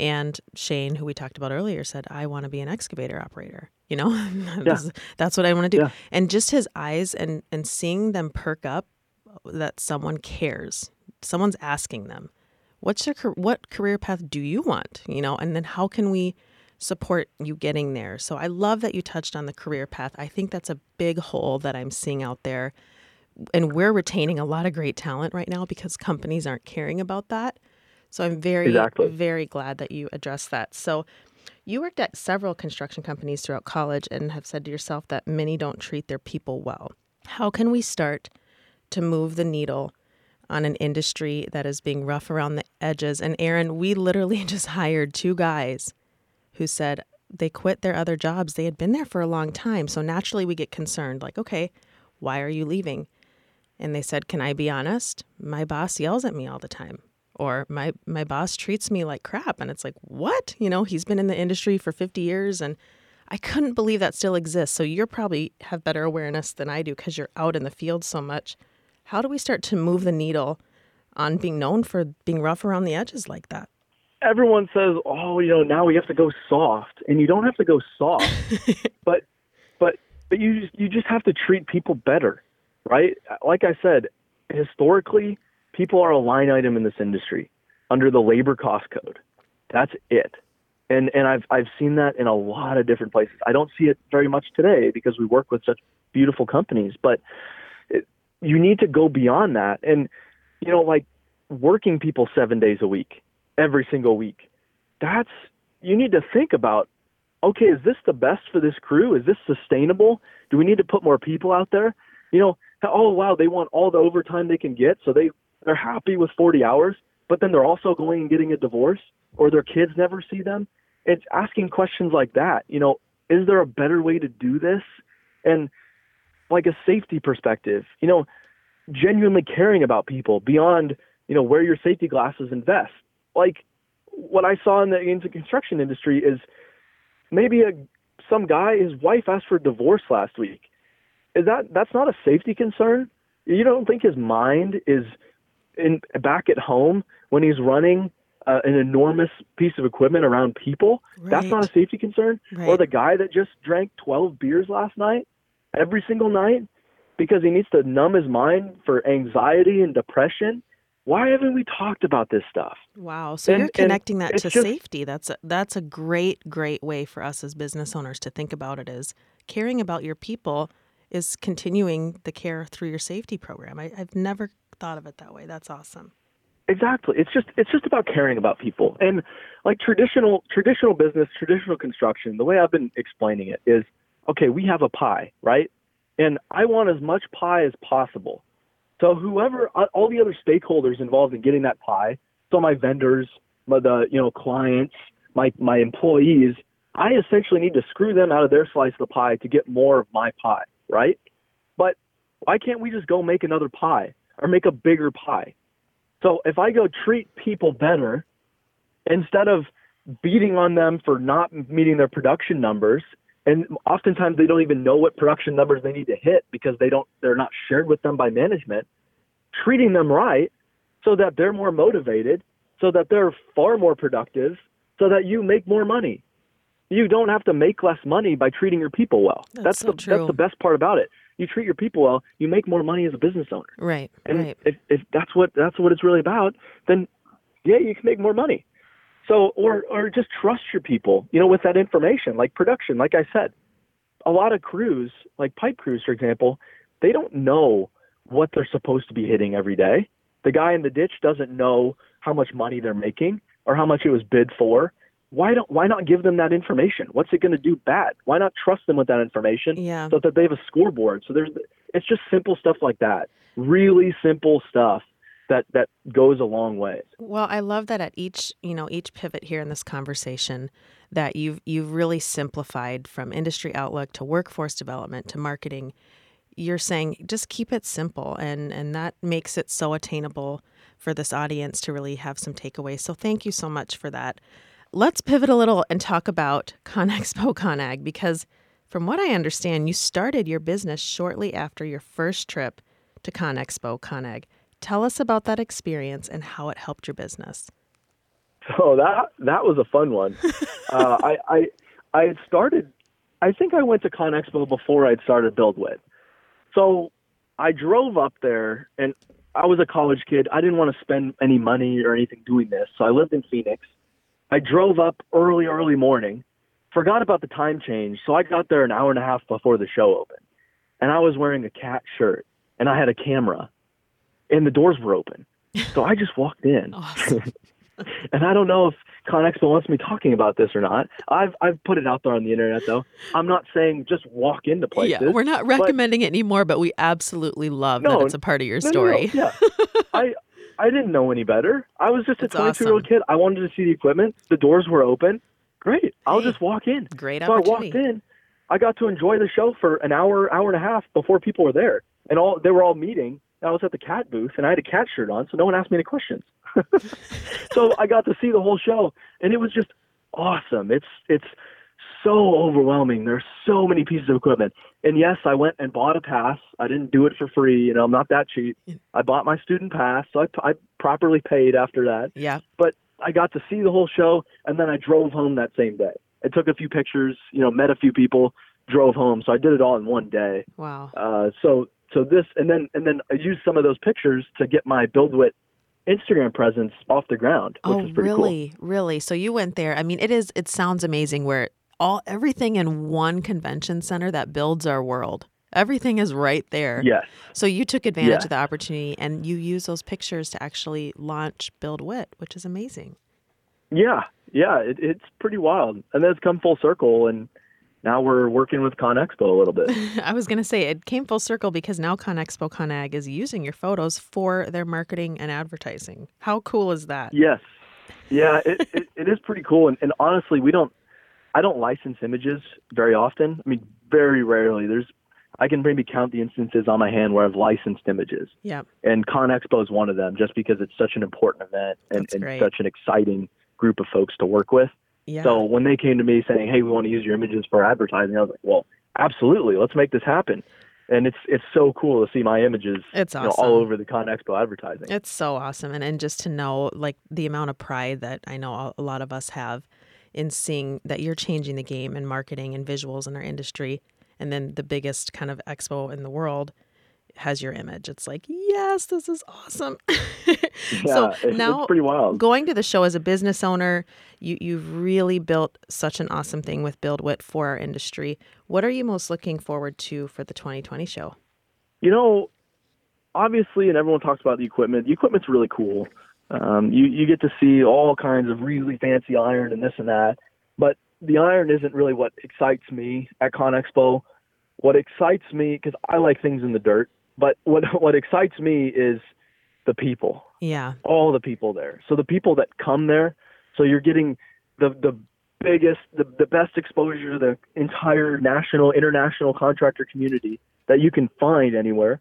and Shane, who we talked about earlier, said, I want to be an excavator operator. You know, This- that's what I want to do. Yeah. And just his eyes and, and seeing them perk up uh, that someone cares, someone's asking them, what's your, what career path do you want? You know, and then how can we support you getting there? So I love that you touched on the career path. I think that's a big hole that I'm seeing out there. And we're retaining a lot of great talent right now because companies aren't caring about that. So I'm very, Exactly. very glad that you addressed that. So you worked at several construction companies throughout college and have said to yourself that many don't treat their people well. How can we start to move the needle on an industry that is being rough around the edges? And Aaron, we literally just hired two guys who said they quit their other jobs. They had been there for a long time. So naturally we get concerned like, okay, why are you leaving? And they said, "Can I be honest? My boss yells at me all the time." Or my my boss treats me like crap and it's like, "What? You know, he's been in the industry for 50 years and I couldn't believe that still exists. So you're probably have better awareness than I do cuz you're out in the field so much. How do we start to move the needle on being known for being rough around the edges like that? everyone says, "Oh, you know, now we have to go soft," and you don't have to go soft, but but but you just, you just have to treat people better, right? Like I said, historically, people are a line item in this industry under the labor cost code. That's it. And and I've I've seen that in a lot of different places. I don't see it very much today because we work with such beautiful companies, but it, you need to go beyond that. And you know, like working people 7 days a week every single week. That's you need to think about okay, is this the best for this crew? Is this sustainable? Do we need to put more people out there? You know, oh wow, they want all the overtime they can get, so they they're happy with 40 hours. but then they're also going and getting a divorce or their kids never see them. It's asking questions like that. You know, is there a better way to do this? And like a safety perspective, you know, genuinely caring about people beyond, you know, wear your safety glasses and vest. Like what I saw in the, in the construction industry is maybe a some guy his wife asked for divorce last week. Is that that's not a safety concern? You don't think his mind is in back at home when he's running uh, an enormous piece of equipment around people? Right. That's not a safety concern. Right. Or the guy that just drank 12 beers last night, every single night, because he needs to numb his mind for anxiety and depression. Why haven't we talked about this stuff? Wow. So And- you're connecting that to just- safety. That's a, that's a great great way for us as business owners to think about it is caring about your people is continuing the care through your safety program. I, I've never thought of it that way. That's awesome. Exactly. It's just it's just about caring about people. And like traditional traditional business, traditional construction, the way I've been explaining it is okay, we have a pie, right? And I want as much pie as possible. So whoever uh, all the other stakeholders involved in getting that pie, so my vendors, my the you know clients, my my employees, I essentially need to screw them out of their slice of the pie to get more of my pie, right? But why can't we just go make another pie or make a bigger pie? So if I go treat people better instead of beating on them for not meeting their production numbers, and oftentimes they don't even know what production numbers they need to hit because they don't they're not shared with them by management, treating them right so that they're more motivated, so that they're far more productive, so that you make more money. You don't have to make less money by treating your people well. That's so the true. that's the best part about it. You treat your people well, you make more money as a business owner. Right. And right. if, if that's what that's what it's really about, then yeah, you can make more money. So or or just trust your people, you know, with that information, like production. Like I said, a lot of crews, like pipe crews, for example, they don't know what they're supposed to be hitting every day. The guy in the ditch doesn't know how much money they're making or how much it was bid for. Why don't why not give them that information? What's it going to do bad? Why not trust them with that information Yeah. so that they have a scoreboard? So there's it's just simple stuff like that. Really simple stuff that that goes a long way. Well, I love that at each, you know, each pivot here in this conversation that you've you've really simplified from industry outlook to workforce development to marketing. You're saying just keep it simple and and that makes it so attainable for this audience to really have some takeaways. So thank you so much for that. Let's pivot a little and talk about ConExpo ConAg because from what I understand, you started your business shortly after your first trip to ConExpo ConAg. Tell us about that experience and how it helped your business. So that that was a fun one. uh, I I I had started. I think I went to ConExpo before I'd started BuildWitt. So I drove up there, and I was a college kid. I didn't want to spend any money or anything doing this, so I lived in Phoenix. I drove up early, early morning. Forgot about the time change, so I got there an hour and a half before the show opened, and I was wearing a cat shirt, and I had a camera, and the doors were open. So I just walked in. Oh. Awesome. and I don't know if ConExpo wants me talking about this or not. I've I've put it out there on the internet though. I'm not saying just walk into places. yeah, we're not recommending it anymore, but we absolutely love that No, it's a part of your No, no, no, story. Yeah, I I didn't know any better. I was just a That's 22 year old awesome. kid. I wanted to see the equipment. The doors were open. Great. I'll just walk in. Great So I walked in. I got to enjoy the show for an hour, hour and a half before people were there, and all they were all meeting. I was at the cat booth, and I had a cat shirt on, so no one asked me any questions. so I got to see the whole show, and it was just awesome. It's it's so overwhelming. There's so many pieces of equipment, and yes, I went and bought a pass. I didn't do it for free. You know, I'm not that cheap. I bought my student pass, so I, I properly paid after that Yeah. but I got to see the whole show, and then I drove home that same day. I took a few pictures, you know, met a few people, drove home. So I did it all in one day. Wow. Uh, so so this, and then and then I used some of those pictures to get my BuildWitt Instagram presence off the ground, which Oh, is pretty really? Really? So you went there. I mean, it is it sounds amazing where all everything in one convention center that builds our world. Everything is right there. Yes. So you took advantage Yeah. of the opportunity and you use those pictures to actually launch BuildWitt, which is amazing. Yeah. Yeah. It, it's pretty wild, and then it's come full circle, and now we're working with ConExpo a little bit. I was going to say it came full circle because now ConExpo ConAg is using your photos for their marketing and advertising. How cool is that? Yes. Yeah, it, it, it is pretty cool. And, and honestly, we don't, I don't license images very often. I mean, very rarely. There's, I can maybe count the instances on my hand where I've licensed images. Yeah. And ConExpo is one of them just because it's such an important event and, and such an exciting group of folks to work with. Yeah. So when they came to me saying, "Hey, we want to use your images for advertising," I was like, "Well, absolutely, let's make this happen." And it's it's so cool to see my images it's awesome. you know, all over the ConExpo advertising. It's so awesome, and and just to know like the amount of pride that I know a lot of us have in seeing that you're changing the game in marketing and visuals in our industry, and then the biggest kind of expo in the world has your image. It's like, yes, this is awesome. yeah, so it's, now, it's pretty wild. Going to the show as a business owner, you you've really built such an awesome thing with BuildWitt for our industry. What are you most looking forward to for the 2020 show? You know, obviously, and everyone talks about the equipment. The equipment's really cool. Um, you you get to see all kinds of really fancy iron and this and that, but the iron isn't really what excites me at ConExpo. What excites me because I like things in the dirt. But what what excites me is the people. Yeah. All the people there. So the people that come there. So you're getting the the biggest, the, the best exposure to the entire national, international contractor community that you can find anywhere.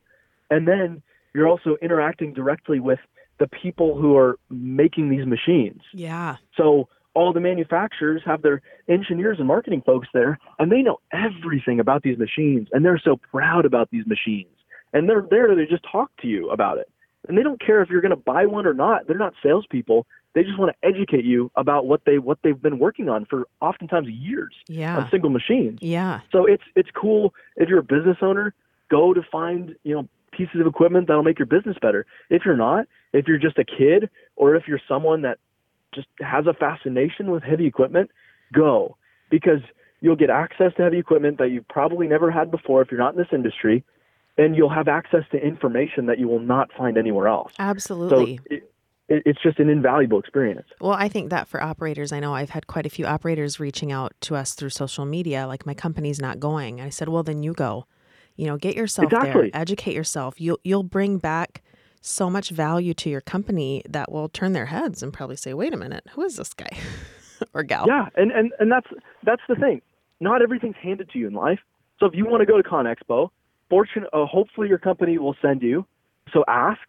And then you're also interacting directly with the people who are making these machines. Yeah. So all the manufacturers have their engineers and marketing folks there, and they know everything about these machines, and they're so proud about these machines and they're there to just talk to you about it. And they don't care if you're going to buy one or not. They're not salespeople. They just want to educate you about what they what they've been working on for oftentimes years yeah. on single machines. Yeah. So it's it's cool if you're a business owner, go to find you know pieces of equipment that'll make your business better. If you're not, if you're just a kid, or if you're someone that just has a fascination with heavy equipment, go because you'll get access to heavy equipment that you've probably never had before if you're not in this industry and you'll have access to information that you will not find anywhere else. Absolutely. So it, it, it's just an invaluable experience. Well, I think that for operators, I know I've had quite a few operators reaching out to us through social media, like my company's not going. I said, well, then you go. You know, get yourself exactly. there, educate yourself. You'll you'll bring back so much value to your company that will turn their heads and probably say, "Wait a minute, who is this guy or gal?" Yeah, and and and that's that's the thing. Not everything's handed to you in life. So if you want to go to ConExpo, fortunate, uh, hopefully your company will send you. So ask.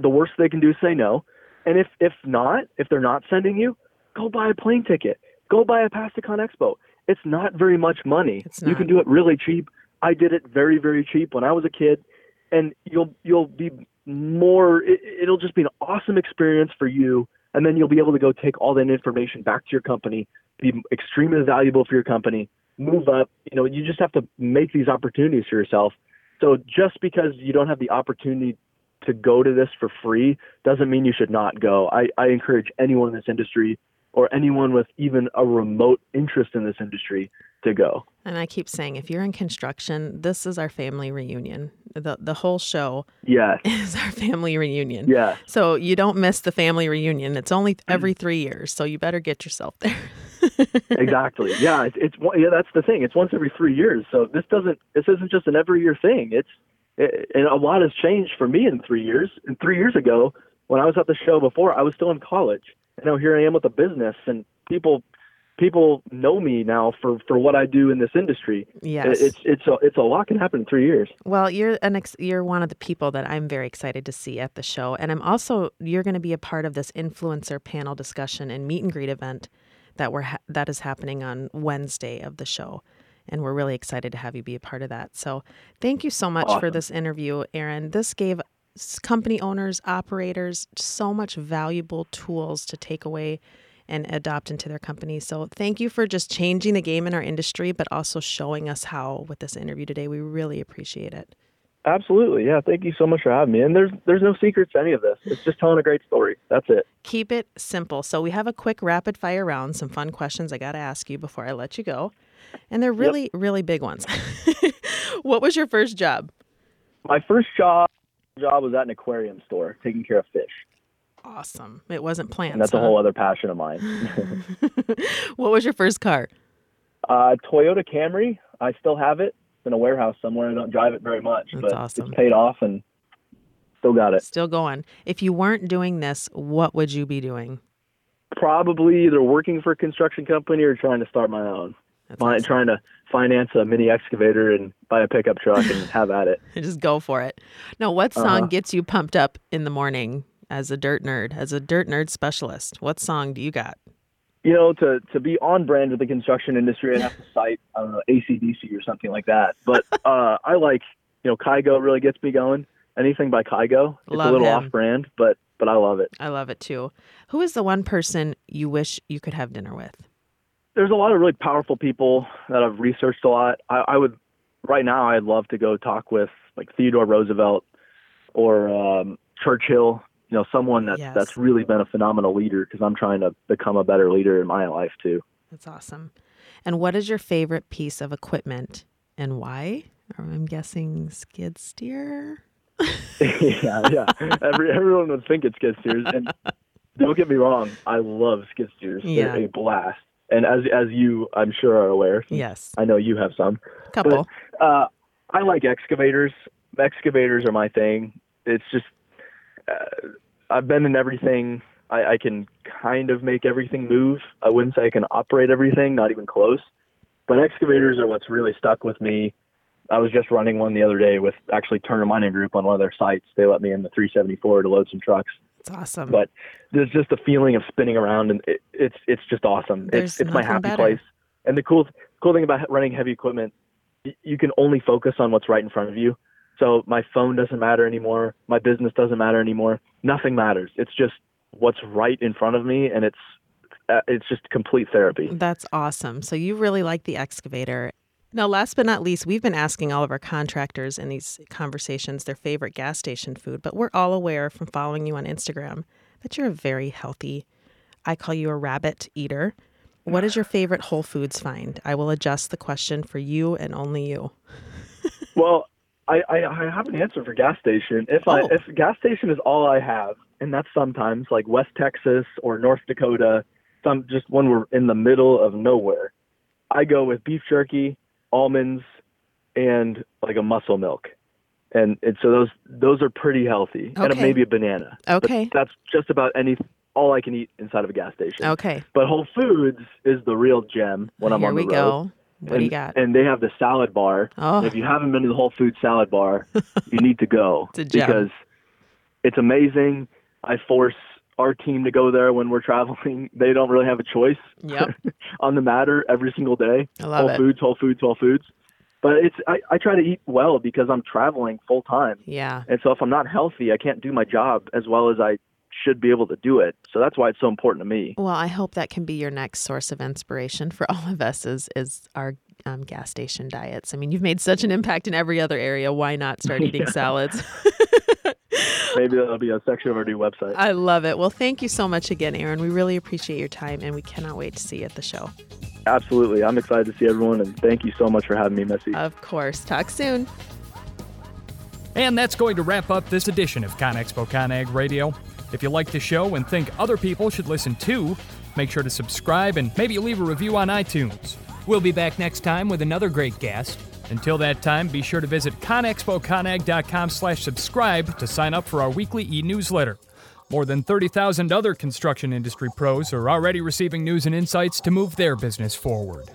The worst they can do is say no. And if if not, if they're not sending you, go buy a plane ticket. Go buy a pass to ConExpo. It's not very much money. You can do it really cheap. I did it very very cheap when I was a kid, and you'll you'll be more. It, it'll just be an awesome experience for you, and then you'll be able to go take all that information back to your company, be extremely valuable for your company, move up. You know, you just have to make these opportunities for yourself so just because you don't have the opportunity to go to this for free doesn't mean you should not go. I, I encourage anyone in this industry or anyone with even a remote interest in this industry to go. And I keep saying, if you're in construction, this is our family reunion. The the whole show yes. is our family reunion. Yeah. So you don't miss the family reunion. It's only every three years, so you better get yourself there. exactly. Yeah. It's, it's yeah. That's the thing. It's once every three years. So this doesn't. This isn't just an every year thing. It's it, and a lot has changed for me in three years. And three years ago, when I was at the show before, I was still in college. And now here I am with a business, and people people know me now for for what I do in this industry. Yes, it's it's a, it's a lot can happen in three years. Well, you're an ex- you're one of the people that I'm very excited to see at the show, and I'm also you're going to be a part of this influencer panel discussion and meet and greet event that we're ha- that is happening on Wednesday of the show. And we're really excited to have you be a part of that. So, thank you so much awesome. for this interview, Aaron. This gave company owners, operators so much valuable tools to take away and adopt into their company. So thank you for just changing the game in our industry, but also showing us how with this interview today. We really appreciate it. Absolutely. Yeah. Thank you so much for having me. And there's there's no secrets to any of this. It's just telling a great story. That's it. Keep it simple. So we have a quick rapid fire round, some fun questions I got to ask you before I let you go. And they're really, yep. really big ones. what was your first job? My first job job was at an aquarium store taking care of fish. Awesome. It wasn't plants. And that's huh? a whole other passion of mine. what was your first car? Uh, Toyota Camry. I still have it. It's in a warehouse somewhere. I don't drive it very much, That's but awesome. it's paid off and still got it. Still going. If you weren't doing this, what would you be doing? Probably either working for a construction company or trying to start my own. That's Fi- awesome. Trying to finance a mini excavator and buy a pickup truck and have at it. Just go for it. Now, what song Uh-huh. gets you pumped up in the morning as a dirt nerd, as a dirt nerd specialist? What song do you got? You know, to to be on brand with the construction industry, I have to cite I ACDC or something like that. But uh, I like you know Kygo really gets me going. Anything by Kygo, it's Love a little him. off brand, but but I love it. I love it too. Who is the one person you wish you could have dinner with? There's a lot of really powerful people that I've researched a lot. I, I would right now I'd love to go talk with like Theodore Roosevelt or um, Churchill. You know, someone that's Yes. that's really been a phenomenal leader because I'm trying to become a better leader in my life too. That's awesome. And what is your favorite piece of equipment and why? I'm guessing skid steer. yeah, yeah. Every, everyone would think it's skid steers, and don't get me wrong, I love skid steers. Yeah. They're a blast. And as as you, I'm sure are aware, Yes, I know you have some. couple. Uh, I like excavators. Excavators are my thing. It's just uh, I've been in everything. I, I can kind of make everything move. I wouldn't say I can operate everything, not even close. But excavators are what's really stuck with me. I was just running one the other day with actually Turner Mining Group on one of their sites. They let me in the 374 to load some trucks. It's awesome. But there's just a feeling of spinning around, and it, it's it's just awesome. There's it's it's my happy better. place. And the cool cool thing about running heavy equipment, you can only focus on what's right in front of you. So my phone doesn't matter anymore. My business doesn't matter anymore. Nothing matters. It's just what's right in front of me, and it's uh, it's just complete therapy. That's awesome. So you really like the excavator. Now, last but not least, we've been asking all of our contractors in these conversations their favorite gas station food, but we're all aware from following you on Instagram that you're a very healthy, I call you a rabbit eater. What is your favorite Whole Foods find? I will adjust the question for you and only you. Well, I, I, I have an answer for gas station. If I Oh. if gas station is all I have, and that's sometimes like West Texas or North Dakota, some just when we're in the middle of nowhere, I go with beef jerky, almonds, and like a muscle milk, and and so those those are pretty healthy, and maybe a banana. But Okay. that's just about any all I can eat inside of a gas station. Okay. But Whole Foods is the real gem when I'm Here on the we road. go. What and, do you got? And they have the salad bar. Oh. If you haven't been to the Whole Foods salad bar, you need to go It's a gem. because it's amazing. I force our team to go there when we're traveling. They don't really have a choice Yep. on the matter every single day. I love Whole it. Foods, Whole Foods, Whole Foods. But it's I, I try to eat well because I'm traveling full time. Yeah. And so if I'm not healthy, I can't do my job as well as I should be able to do it. So that's why it's so important to me. Well, I hope that can be your next source of inspiration for all of us is is our um, gas station diets. I mean, you've made such an impact in every other area. Why not start eating salads? Maybe that'll be a section of our new website. I love it. Well, thank you so much again, Aaron. We really appreciate your time, and we cannot wait to see you at the show. Absolutely. I'm excited to see everyone and thank you so much for having me, Missy. Of course. Talk soon. And that's going to wrap up this edition of ConExpo ConAg Radio. If you like the show and think other people should listen too, make sure to subscribe and maybe leave a review on iTunes. We'll be back next time with another great guest. Until that time, be sure to visit conexpoconag.com slash subscribe to sign up for our weekly e-newsletter. More than 30,000 other construction industry pros are already receiving news and insights to move their business forward.